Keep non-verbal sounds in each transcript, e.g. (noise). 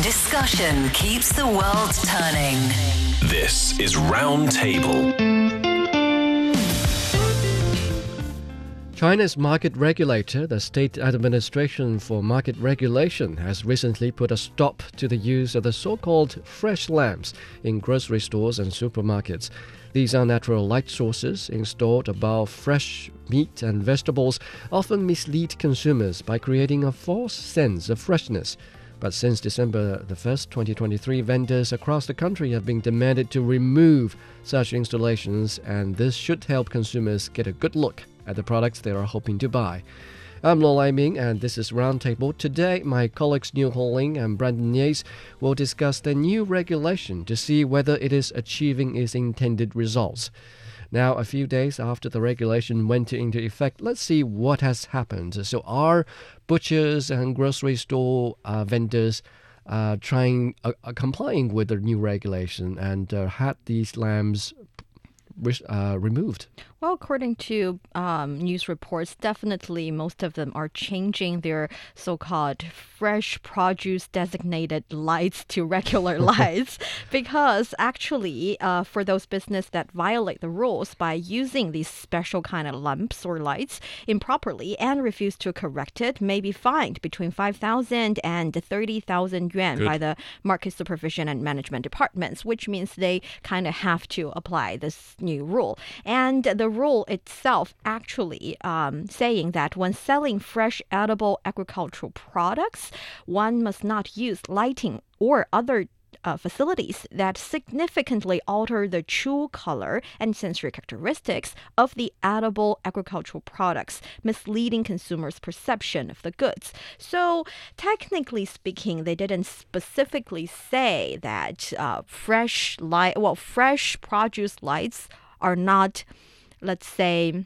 Discussion keeps the world turning. This is Roundtable. China's market regulator, the State Administration for Market Regulation, has recently put a stop to the use of the so called fresh lamps in grocery stores and supermarkets. These are natural light sources installed above fresh meat and vegetables, often mislead consumers by creating a false sense of freshness. But since December the 1st, 2023, vendors across the country have been demanded to remove such installations, and this should help consumers get a good look at the products they are hoping to buy. I'm Lo Lai Ming, and this is Roundtable. Today, my colleagues Niu Honglin and Brandon Yates will discuss the new regulation to see whether it is achieving its intended results. Now, a few days after the regulation went into effect, let's see what has happened. So, are butchers and grocery store uh, vendors uh, trying uh, uh complying with the new regulation and uh, had these lamps uh, removed? Well, according to um, news reports, definitely most of them are changing their so called fresh produce designated lights to regular (laughs) lights because actually, uh, for those business that violate the rules by using these special kind of lamps or lights improperly and refuse to correct it, may be fined between 5,000 and 30,000 yuan Good. by the Market Supervision and Management Departments, which means they kind of have to apply this new rule. And the rule itself actually um, saying that when selling fresh edible agricultural products, one must not use lighting or other uh, facilities that significantly alter the true color and sensory characteristics of the edible agricultural products, misleading consumers' perception of the goods. So, technically speaking, they didn't specifically say that uh, fresh light, well, fresh produce lights are not, let's say,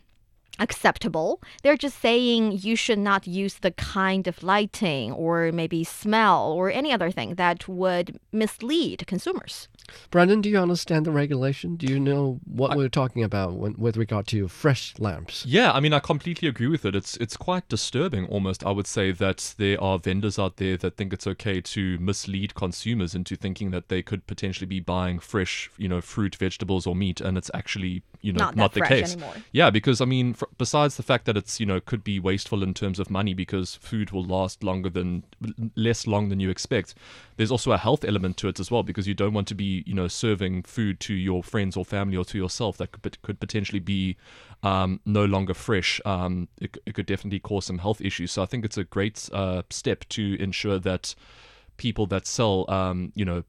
acceptable. They're just saying you should not use the kind of lighting or maybe smell or any other thing that would mislead consumers. Brandon, do you understand the regulation? Do you know what I, we're talking about when, with regard to fresh lamps? Yeah, I mean, I completely agree with it. It's it's quite disturbing, almost. I would say that there are vendors out there that think it's okay to mislead consumers into thinking that they could potentially be buying fresh, you know, fruit, vegetables, or meat, and it's actually, you know, not, not the case. Anymore. Yeah, because I mean, f- besides the fact that it's, you know, could be wasteful in terms of money because food will last longer than less long than you expect. There's also a health element to it as well because you don't want to be you know serving food to your friends or family or to yourself that could could potentially be um, no longer fresh. Um, it, it, could definitely cause some health issues. So I think it's a great uh, step to ensure that people that sell um, you know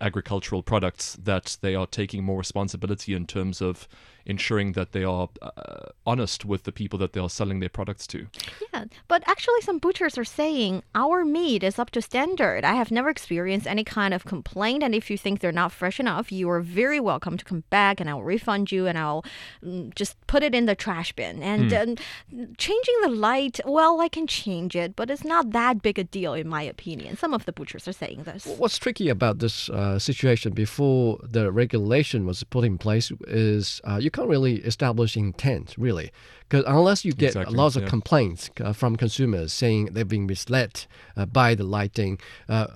agricultural products that they are taking more responsibility in terms of ensuring that they are uh, honest with the people that they are selling their products to. Yeah, but actually, some butchers are saying our meat is up to standard. I have never experienced any kind of complaint, and if you think they're not fresh enough, you are very welcome to come back, and I'll refund you, and I'll mm, just put it in the trash bin. And mm. changing the light, well, I can change it, but it's not that big a deal, in my opinion. Some of the butchers are saying this. What's tricky about this uh, situation before the regulation was put in place is uh, you you can't really establish intent, really. Because unless you get exactly, lots of complaints uh, from consumers saying they've been misled uh, by the lighting, uh,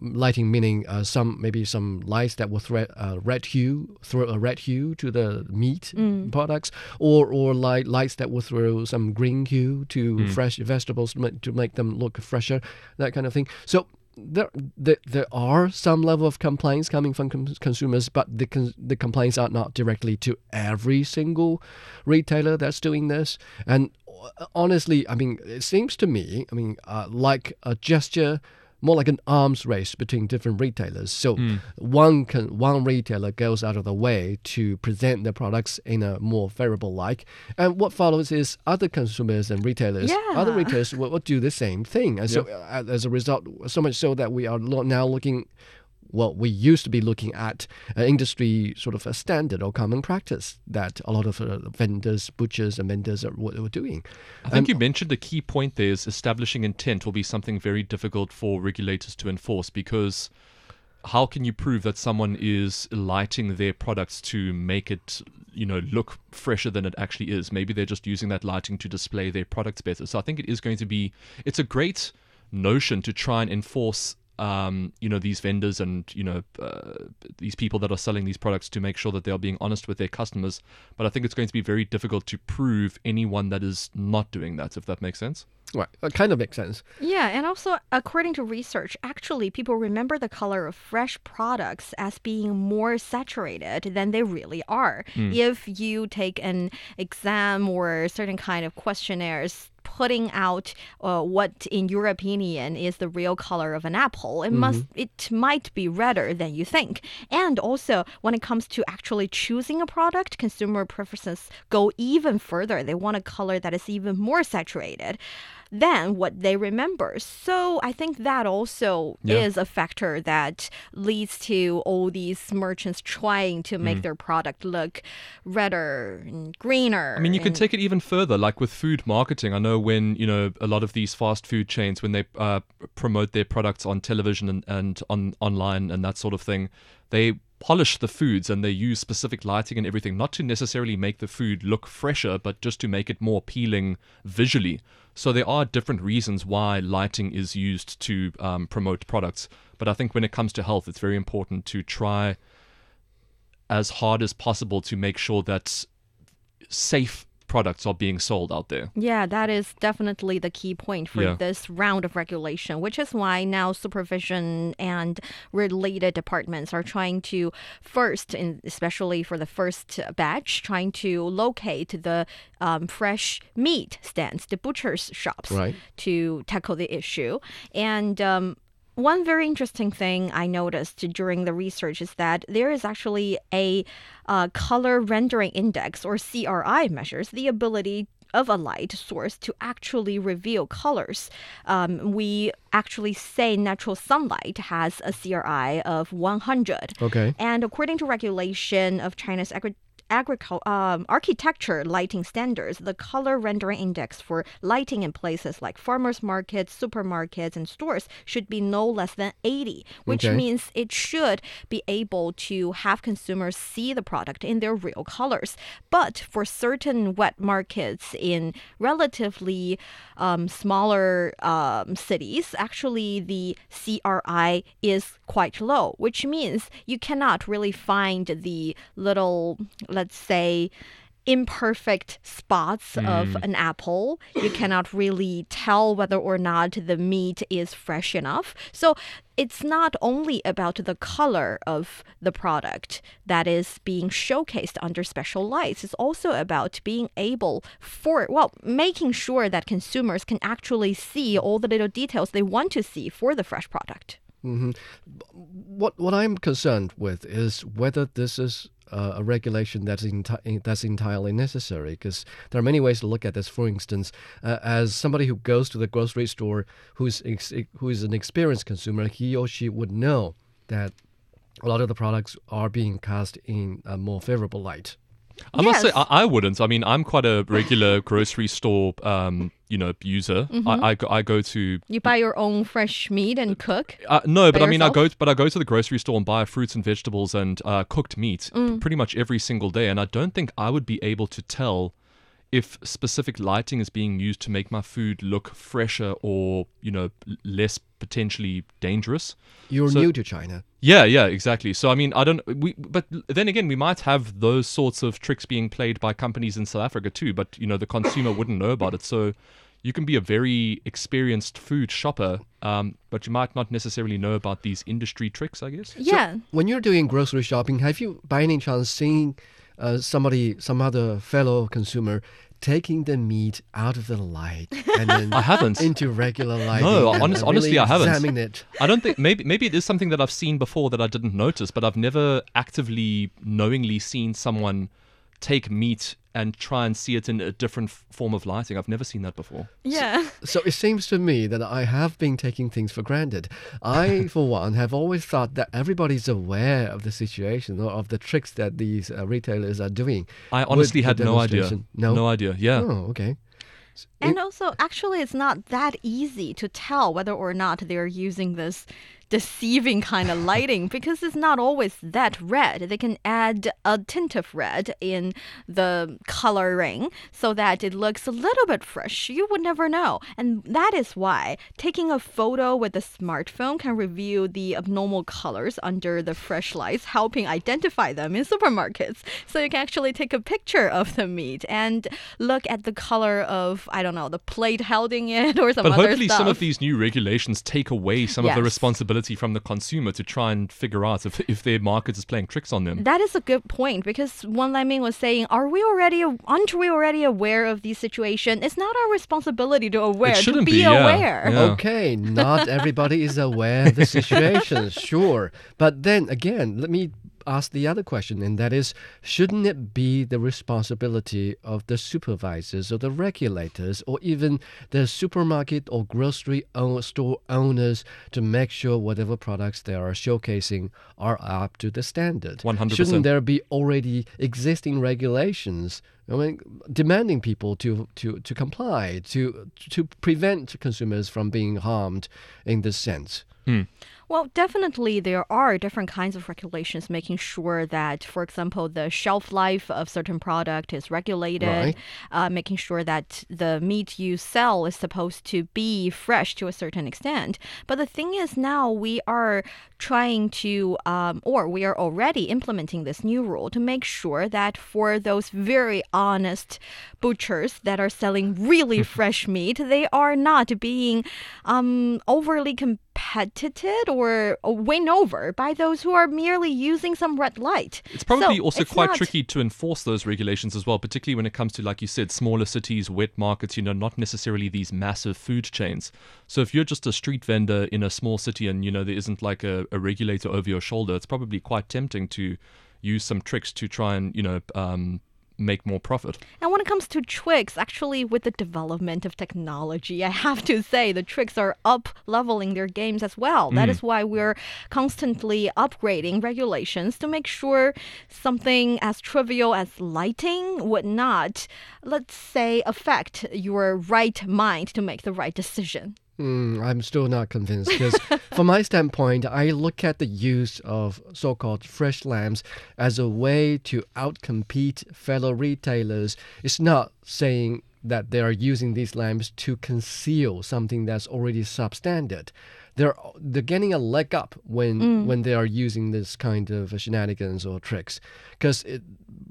lighting meaning uh, some maybe some lights that will throw uh, red hue, throw a red hue to the meat mm. products, or or light lights that will throw some green hue to mm. fresh vegetables to make them look fresher, that kind of thing. So there, there, there are some level of complaints coming from com- consumers, but the con- the complaints are not directly to every single retailer that's doing this. And uh, honestly, I mean, it seems to me, I mean, uh, like a gesture more like an arms race between different retailers. So mm. one can, one retailer goes out of the way to present their products in a more favorable light, and what follows is other consumers and retailers, yeah. other retailers will, will, do the same thing. And yep. so uh, as a result, so much so that we are now looking well, we used to be looking at uh, industry sort of a standard or common practice that a lot of uh, vendors, butchers, and vendors are, were, were doing. I think um, you mentioned the key point there is establishing intent will be something very difficult for regulators to enforce because how can you prove that someone is lighting their products to make it you know look fresher than it actually is maybe they're just using that lighting to display their products better so i think it is going to be it's a great notion to try and enforce um, you know these vendors and you know uh, these people that are selling these products to make sure that they are being honest with their customers. But I think it's going to be very difficult to prove anyone that is not doing that. If that makes sense. Right, that kind of makes sense. Yeah, and also according to research, actually people remember the color of fresh products as being more saturated than they really are. If you take an exam or certain kind of questionnaires putting out uh, what in your opinion is the real color of an apple. It must it might be redder than you think. And also when it comes to actually choosing a product consumer preferences go even further. They want a color that is even more saturated than what they remember so i think that also Yeah. is a factor that leads to all these merchants trying to Mm. make their product look redder and greener I mean, you can take it even further, like with food marketing. I know when you know a lot of these fast food chains, when they uh, promote their products on television and, and on online and that sort of thing, they polish the foods and they use specific lighting and everything, not to necessarily make the food look fresher, but just to make it more appealing visually. So there are different reasons why lighting is used to um, promote products. But I think when it comes to health, it's very important to try as hard as possible to make sure that safe products are being sold out there. Yeah, that is definitely the key point for Yeah. this round of regulation, which is why now supervision and related departments are trying to first, in, especially for the first batch, trying to locate the um, fresh meat stands, the butcher's shops, Right. to tackle the issue. And um, one very interesting thing I noticed during the research is that there is actually a uh, color rendering index or CRI measures the ability of a light source to actually reveal colors. Um, we actually say natural sunlight has a CRI of 100. Okay. And according to regulation of China's agri- agricul- um, architecture lighting standards, the color rendering index for lighting in places like farmers markets, supermarkets, and stores should be no less than 80, which Okay. means it should be able to have consumers see the product in their real colors. But for certain wet markets in relatively um, smaller um, cities, actually the CRI is quite low, which means you cannot really find the little, let's say, imperfect spots of mm. an apple. You cannot really tell whether or not the meat is fresh enough. So it's not only about the color of the product that is being showcased under special lights. It's also about being able for, well, making sure that consumers can actually see all the little details they want to see for the fresh product. Mm-hmm. What what I'm concerned with is whether this is uh, a regulation that's enti- that's entirely necessary. Because there are many ways to look at this. For instance, uh, as somebody who goes to the grocery store, who's ex- who is an experienced consumer, he or she would know that a lot of the products are being cast in a more favorable light. I must say, I, I wouldn't. I mean, I'm quite a regular (laughs) grocery store, um, you know, user. I, I, go, I go to You buy your own fresh meat and cook. Uh, no, but I mean, I yourself? go, but I go to the grocery store and buy fruits and vegetables and uh, cooked meat Mm. pretty much every single day, and I don't think I would be able to tell if specific lighting is being used to make my food look fresher or you know less potentially dangerous. You're So- new to China. Yeah, yeah, exactly. So I mean, I don't. We, but then again, we might have those sorts of tricks being played by companies in South Africa too. But you know, the consumer wouldn't know about it. So you can be a very experienced food shopper, um, but you might not necessarily know about these industry tricks. I guess. Yeah. When you're doing grocery shopping, have you by any chance seen uh, somebody, some other fellow consumer, taking the meat out of the light and then (laughs) I haven't. into regular light? No, honest- honestly, I haven't. Examine it. I don't think maybe maybe it is something that I've seen before that I didn't notice, but I've never actively knowingly seen someone take meat and try and see it in a different f- form of lighting. I've never seen that before. Yeah. So it seems to me that I have been taking things for granted. I, (laughs) for one, have always thought that everybody's aware of the situation or of the tricks that these uh, retailers are doing. I honestly had no idea. No. no idea. Yeah. Oh, okay. And also, actually, it's not that easy to tell whether or not they're using this deceiving kind of lighting because it's not always that red. They can add a tint of red in the coloring so that it looks a little bit fresh. You would never know. And that is why taking a photo with a smartphone can reveal the abnormal colors under the fresh lights, helping identify them in supermarkets. So you can actually take a picture of the meat and look at the color of, I don't know, the plate holding it (laughs) or some But other hopefully, stuff. some of these new regulations take away some of the Yes. Responsibility from the consumer to try and figure out if, if their market is playing tricks on them. That is a good point because Wan Lai Ming was saying, "Are we already? Aren't we already aware of the situation? It's not our responsibility to aware to shouldn't be, be, yeah. aware." Yeah. Okay, not everybody is aware of the situation, (laughs) sure. But then again, let me ask the other question, and that is shouldn't it be the responsibility of the supervisors or the regulators or even the supermarket or grocery store owners to make sure whatever products they are showcasing are up to the standard? 100%. Shouldn't there be already existing regulations? I mean, demanding people to, to, to comply, to to prevent consumers from being harmed in this sense. Well, definitely there are different kinds of regulations making sure that, for example, the shelf life of certain product is regulated, Right. uh, making sure that the meat you sell is supposed to be fresh to a certain extent. But the thing is, now we are trying to, um, or we are already implementing this new rule to make sure that for those very honest butchers that are selling really (laughs) fresh meat, they are not being um, overly competitive or win over by those who are merely using some red light. It's probably So also it's quite not- tricky to enforce those regulations as well, particularly when it comes to, like you said, smaller cities, wet markets, you know, not necessarily these massive food chains. So if you're just a street vendor in a small city and, you know, there isn't like a, a regulator over your shoulder, it's probably quite tempting to use some tricks to try and, you know, um, make more profit. And when it comes to tricks, actually, with the development of technology, I have to say the tricks are up leveling their games as well. That mm. is why we're constantly upgrading regulations to make sure something as trivial as lighting would not, let's say, affect your right mind to make the right decision. Mm, I'm still not convinced because, from my standpoint, I look at the use of so called fresh lamps as a way to outcompete fellow retailers. It's not saying that they are using these lamps to conceal something that's already substandard. They're, they're getting a leg up when, when they are using this kind of shenanigans or tricks because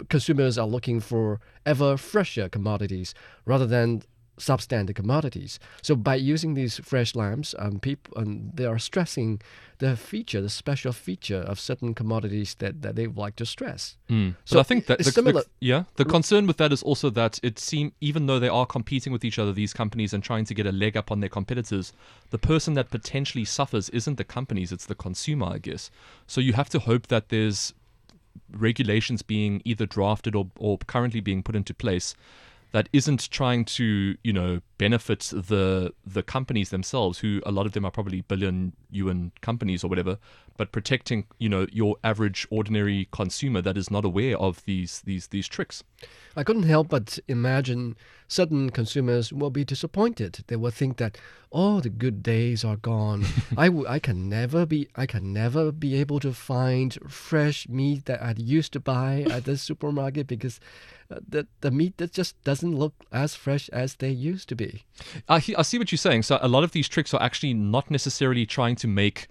consumers are looking for ever fresher commodities rather than substandard commodities. So by using these fresh lamps, um, people um, they are stressing the feature, the special feature of certain commodities that, that they would like to stress. Mm. So but I think that the, the- yeah, the concern with that is also that it seem even though they are competing with each other, these companies and trying to get a leg up on their competitors, the person that potentially suffers isn't the companies, it's the consumer, I guess. So you have to hope that there's regulations being either drafted or, or currently being put into place that isn't trying to you know benefit the the companies themselves who a lot of them are probably billion yuan companies or whatever but protecting you know your average ordinary consumer that is not aware of these these these tricks I couldn't help but imagine certain consumers will be disappointed. They will think that all the good days are gone. (laughs) I, w- I can never be I can never be able to find fresh meat that I used to buy (laughs) at the supermarket because uh, the the meat that just doesn't look as fresh as they used to be. I, I see what you're saying. So a lot of these tricks are actually not necessarily trying to make,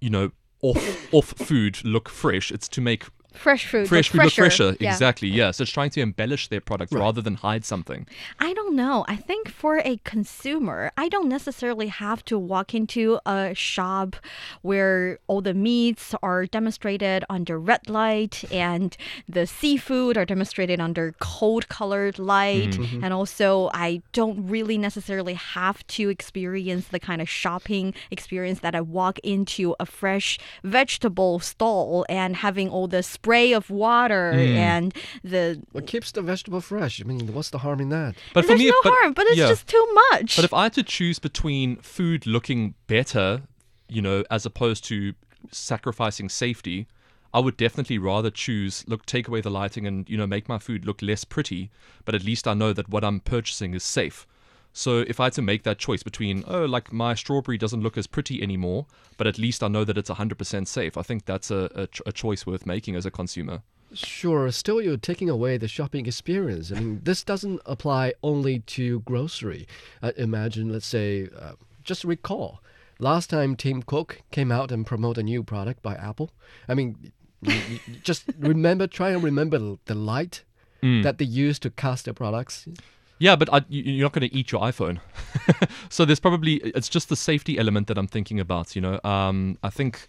you know, off (laughs) off food look fresh. It's to make Fresh food, fresh look food fresher. fresher. Yeah. Exactly. Yeah. So it's trying to embellish their product rather than hide something. I don't know. I think for a consumer, I don't necessarily have to walk into a shop where all the meats are demonstrated under red light and the seafood are demonstrated under cold colored light. Mm-hmm. And also, I don't really necessarily have to experience the kind of shopping experience that I walk into a fresh vegetable stall and having all the spray of water hmm. and the What keeps the vegetable fresh? I mean, what's the harm in that? But for there's me, no but, harm, but it's yeah. just too much. But if I had to choose between food looking better, you know, as opposed to sacrificing safety, I would definitely rather choose look take away the lighting and you know make my food look less pretty, but at least I know that what I'm purchasing is safe. So if I had to make that choice between, oh, like my strawberry doesn't look as pretty anymore, but at least I know that it's 100% safe, I think that's a, a, ch- a choice worth making as a consumer. Sure, still you're taking away the shopping experience. I mean, this doesn't apply only to grocery. Uh, imagine, let's say, uh, just recall, last time Tim Cook came out and promoted a new product by Apple. I mean, just remember, try and remember the- the light that they use to cast their products. Yeah, but I, you- you're not going to eat your iPhone. (laughs) so there's probably it's just the safety element that I'm thinking about. You know, um, I think.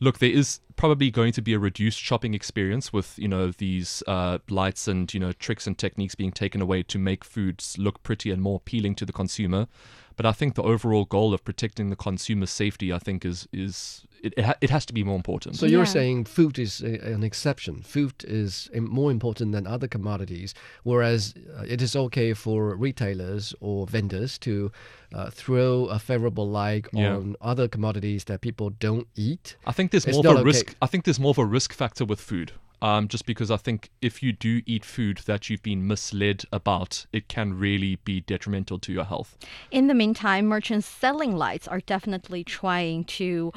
Look, there is probably going to be a reduced shopping experience with you know these uh, lights and you know tricks and techniques being taken away to make foods look pretty and more appealing to the consumer. But I think the overall goal of protecting the consumer safety, I think, is is it it, ha- it has to be more important. So you're Yeah. saying food is a, an exception. Food is im- more important than other commodities, whereas uh, it is okay for retailers or vendors to uh, throw a favorable light Yeah. on other commodities that people don't eat. I think there's It's more of a okay. risk. I think there's more of a risk factor with food. Um, just because I think if you do eat food that you've been misled about, it can really be detrimental to your health. In the meantime, merchants selling lights are definitely trying to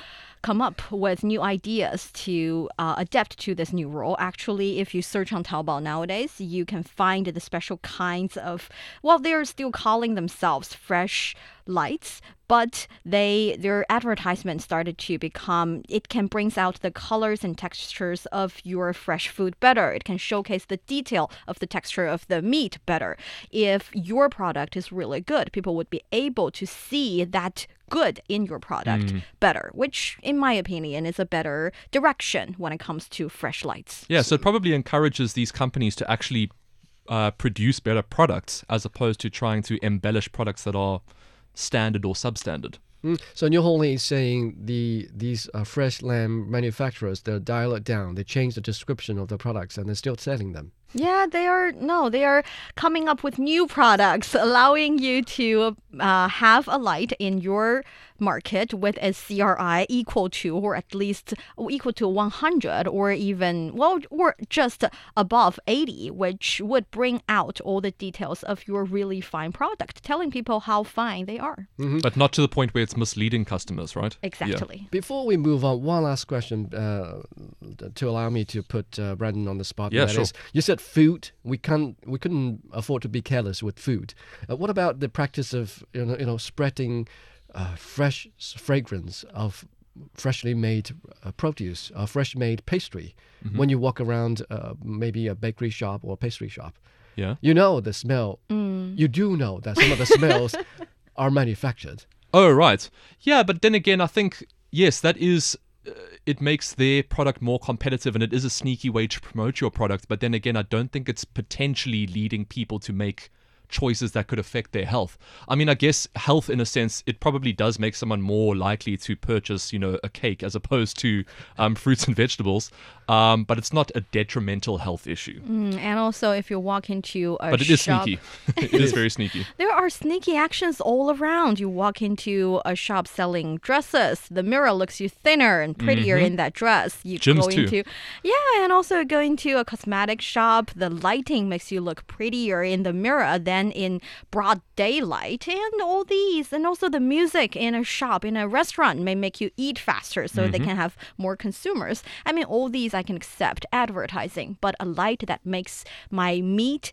come up with new ideas to uh, adapt to this new role. Actually, if you search on Taobao nowadays, you can find the special kinds of, well, they're still calling themselves fresh lights, but they their advertisement started to become it can brings out the colors and textures of your fresh food better. It can showcase the detail of the texture of the meat better. If your product is really good, people would be able to see that good in your product better, which in my opinion is a better direction when it comes to fresh lights. Yeah, so it probably encourages these companies to actually uh, produce better products as opposed to trying to embellish products that are standard or substandard. Mm. So Niu Hong is saying the these uh, fresh lamp manufacturers they dial it down. They change the description of the products and they're still selling them. Yeah, they are no, they are coming up with new products allowing you to uh, have a light in your market with a CRI equal to or at least equal to 100 or even well or just above 80 which would bring out all the details of your really fine product telling people how fine they are. But not to the point where it's misleading customers, right? Yeah. Exactly. Before we move on, one last question uh, to allow me to put uh, Brandon on the spot. Yeah, That sure. is, you said food. We can't. We couldn't afford to be careless with food. Uh, what about the practice of you know, you know spreading uh, fresh fragrance of freshly made uh, produce, uh, fresh made pastry Mm-hmm. when you walk around uh, maybe a bakery shop or a pastry shop? Yeah. You know the smell. You do know that some of the smells (laughs) are manufactured. Oh, right. Yeah, but then again, I think, yes, that is. Uh, it makes their product more competitive and it is a sneaky way to promote your product. But then again, I don't think it's potentially leading people to make choices that could affect their health. I mean, I guess health, in a sense, it probably does make someone more likely to purchase, you know, a cake as opposed to um, (laughs) fruits and vegetables. Um, but it's not a detrimental health issue. Mm, and also if you walk into a But it is shop sneaky. (laughs) (laughs) it is very sneaky. There are sneaky actions all around. You walk into a shop selling dresses. The mirror looks you thinner and prettier in that dress. You Gyms go too. into yeah, and also go into a cosmetic shop. The lighting makes you look prettier in the mirror than in broad daylight. And all these, and also the music in a shop, in a restaurant, may make you eat faster, so they mm-hmm. can have more consumers. I mean, all these I can accept advertising, but a light that makes my meat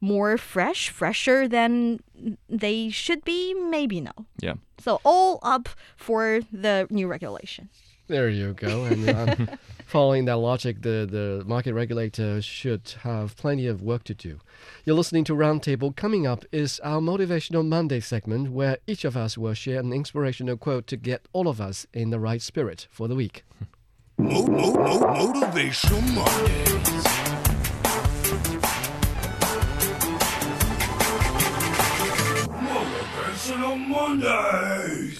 more fresh, fresher than they should be, maybe no. Yeah. So all up for the new regulation. There you go. And um, (laughs) following that logic, the, the market regulator should have plenty of work to do. You're listening to Roundtable. Coming up is our Motivational Monday segment, where each of us will share an inspirational quote to get all of us in the right spirit for the week. Mo- mo- mo- motivational Mondays. Motivational Mondays.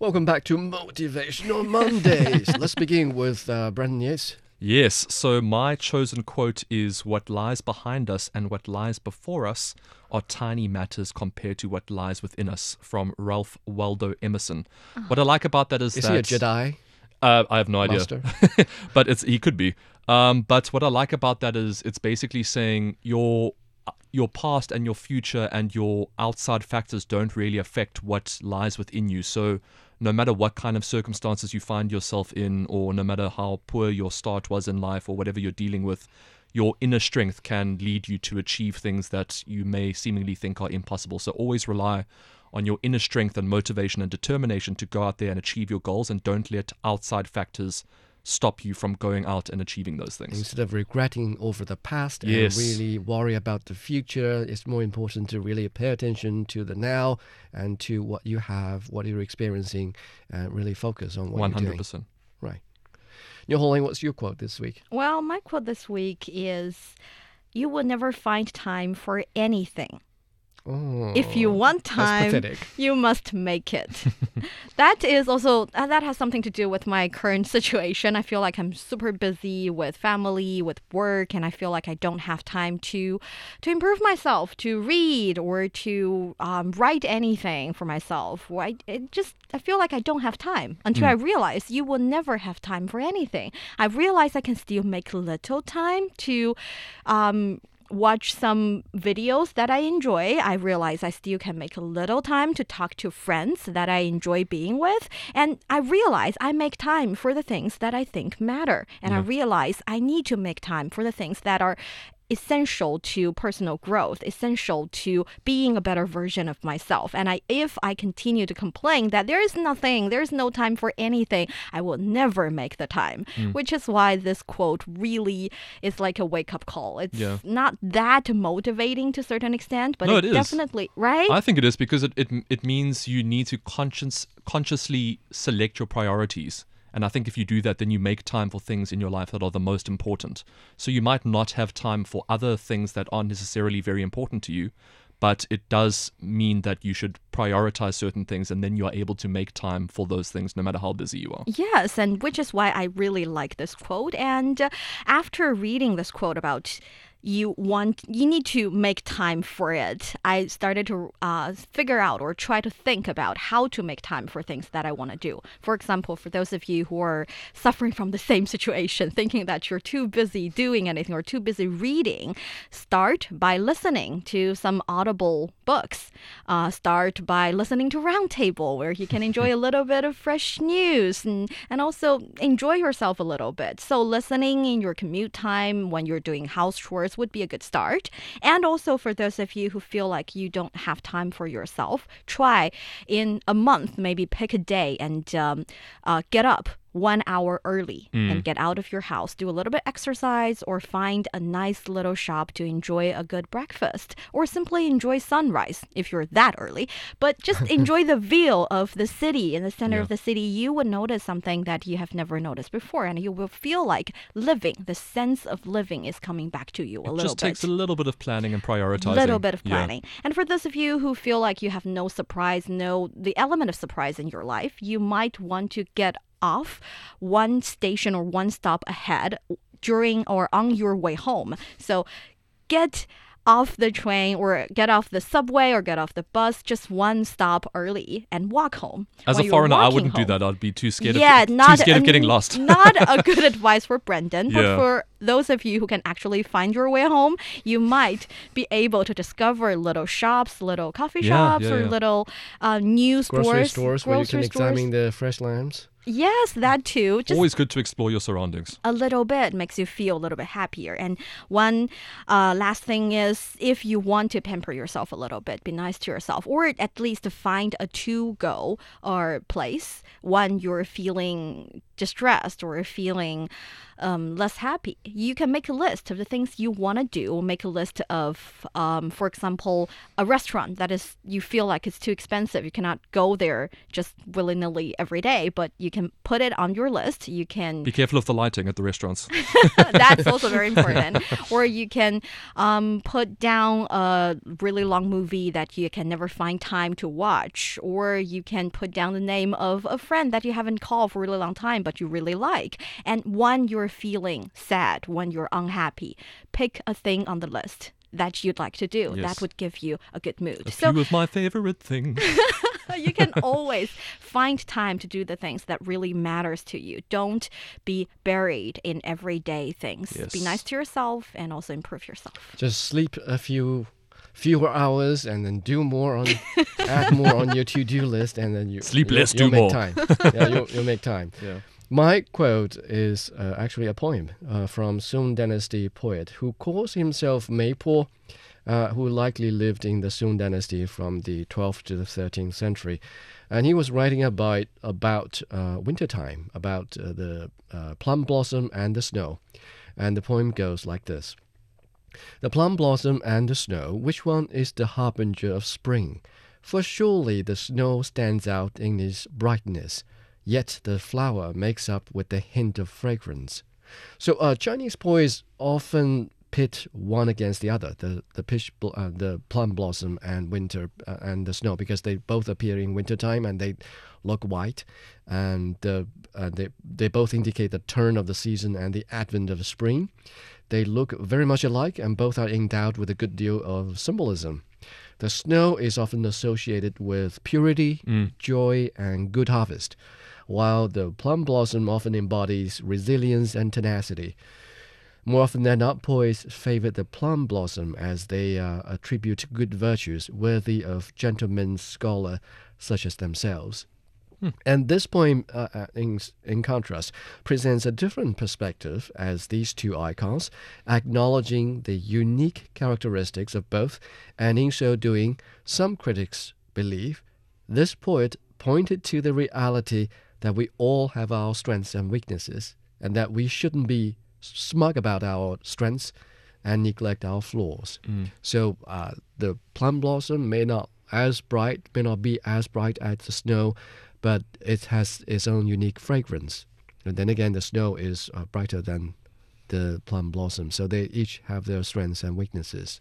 Welcome back to Motivational Mondays. (laughs) Let's begin with uh, Brandon Yates. Yes, so my chosen quote is What lies behind us and what lies before us are tiny matters compared to what lies within us, from Ralph Waldo Emerson. What I like about that is, Is that. he a Jedi? Uh, I have no idea. (laughs) But it's he could be. Um, but what I like about that is it's basically saying your your past and your future and your outside factors don't really affect what lies within you. So, no matter what kind of circumstances you find yourself in, or no matter how poor your start was in life, or whatever you're dealing with, your inner strength can lead you to achieve things that you may seemingly think are impossible. So, always rely on your inner strength and motivation and determination to go out there and achieve your goals, and don't let outside factors stop you from going out and achieving those things. Instead of regretting over the past Yes. and really worry about the future, it's more important to really pay attention to the now and to what you have, what you're experiencing, and really focus on what One you're hundred doing. percent. Right. Niu Honglin, what's your quote this week? Well, my quote this week is You will never find time for anything. Oh, if you want time, you must make it. (laughs) that is also uh, that has something to do with my current (laughs) situation. I feel like I'm super busy with family, with work, and I feel like I don't have time to to improve myself, to read or to um, write anything for myself. I it just I feel like I don't have time until I realize you will never have time for anything. I realize I can still make little time to. Um, watch some videos that I enjoy. I realize I still can make a little time to talk to friends that I enjoy being with. And I realize I make time for the things that I think matter. And I realize I need to make time for the things that are essential to personal growth, essential to being a better version of myself. And I if I continue to complain that there is nothing, there's no time for anything, I will never make the time. Hmm. Which is why this quote really is like a wake up call. It's Yeah. not that motivating to a certain extent, but No, it, it is. definitely right? I think it is because it, it it means you need to conscious consciously select your priorities. And I think if you do that, then you make time for things in your life that are the most important. So you might not have time for other things that aren't necessarily very important to you, but it does mean that you should prioritize certain things and then you are able to make time for those things no matter how busy you are. Yes, and which is why I really like this quote. And after reading this quote about you want you need to make time for it. I started to uh, figure out or try to think about how to make time for things that i want to do. For example for those of you who are suffering from the same situation thinking that you're too busy doing anything or too busy reading start by listening to some audible books. Uh, start by listening to roundtable where you can enjoy a little bit of fresh news and, and also enjoy yourself a little bit. So listening in your commute time when you're doing house chores would be a good start. And also for those of you who feel like you don't have time for yourself try in a month maybe pick a day and um, uh, get up one hour early and mm. get out of your house, do a little bit exercise, or find a nice little shop to enjoy a good breakfast, or simply enjoy sunrise if you're that early. But just (laughs) enjoy the view of the city in the center of the city. You would notice something that you have never noticed before, and you will feel like living. The sense of living is coming back to you a It little just takes a little bit of planning and prioritizing. A little bit of Yeah. planning. And for those of you who feel like you have no surprise, no the element of surprise in your life, you might want to get off one station or one stop ahead during or on your way home. So get off the train or get off the subway or get off the bus just one stop early and walk home. As When a foreigner, I wouldn't do that. I'd be too scared yeah, of not too scared of getting lost. not a (laughs) good advice for Brandon, but Yeah. for those of you who can actually find your way home, you might be able to discover little shops, little coffee Yeah, shops, yeah, or yeah. little uh, news Grocery stores, stores where you can stores. examine the fresh lamps. Yes, that too. Just Always good to explore your surroundings. a little bit makes you feel a little bit happier. And one uh, last thing is if you want to pamper yourself a little bit, be nice to yourself, or at least find a to go or place when you're feeling distressed or feeling um, less happy. You can make a list of the things you want to do, make a list of, um, for example, a restaurant that is you feel like it's too expensive. You cannot go there just willy nilly every day, but you can put it on your list. You can Be careful of the lighting at the restaurants. (laughs) that's also very (laughs) important. or you can um, put down a really long movie that you can never find time to watch. Or you can put down the name of a friend that you haven't called for a really long time but you really like. And when you're feeling sad, when you're unhappy, pick a thing on the list that you'd like to do. Yes. That would give you a good mood. A so few of my favorite things. (laughs) you can always find time to do the things that really matters to you. Don't be buried in everyday things. Be nice to yourself and also improve yourself. Just sleep a few fewer hours and then do more on add more on your to-do list and then you (laughs) Sleep you'll- less, you'll do make more. time (laughs) yeah you'll, you'll make time Yeah. My quote is uh, actually a poem uh, from Sung Dynasty poet who calls himself Mei Po, uh, who likely lived in the Sung Dynasty from the 12th to the 13th century. And he was writing about, about uh, wintertime, about uh, the uh, plum blossom and the snow. And the poem goes like this The plum blossom and the snow, which one is the harbinger of spring? For surely the snow stands out in its brightness, yet the flower makes up with the hint of fragrance. So uh, Chinese poets often pit one against the other, the the bl- uh, the plum blossom and winter uh, and the snow, because they both appear in wintertime and they look white, and uh, uh, they they both indicate the turn of the season and the advent of spring. They look very much alike, and both are endowed with a good deal of symbolism. The snow is often associated with purity, joy, and good harvest, while the plum blossom often embodies resilience and tenacity. More often than not, poets favor the plum blossom as they uh, attribute good virtues worthy of gentlemen scholar such as themselves. And this poem, uh, uh, in, in contrast, presents a different perspective as these two icons, acknowledging the unique characteristics of both, and in so doing, some critics believe this poet pointed to the reality that we all have our strengths and weaknesses, and that we shouldn't be smug about our strengths and neglect our flaws. So uh, the plum blossom may not as bright, may not be as bright as the snow, but it has its own unique fragrance. And then again, the snow is uh, brighter than the plum blossom, so they each have their strengths and weaknesses.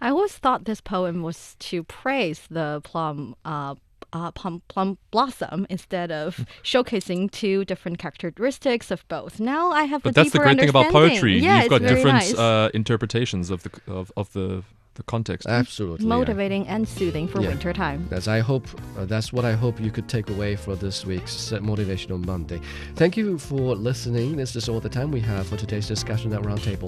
I always thought this poem was to praise the plum. Uh, uh, plum, plum blossom instead of showcasing two different characteristics of both. Now I have But a that's the deeper great thing about poetry. Yeah, You've it's got very different nice. uh, interpretations of the of, of the the context. Absolutely. yeah. motivating and soothing for Yeah. winter time. That's I hope uh, that's what I hope you could take away for this week's motivational Monday. Thank you for listening. This is all the time we have for today's discussion at Roundtable.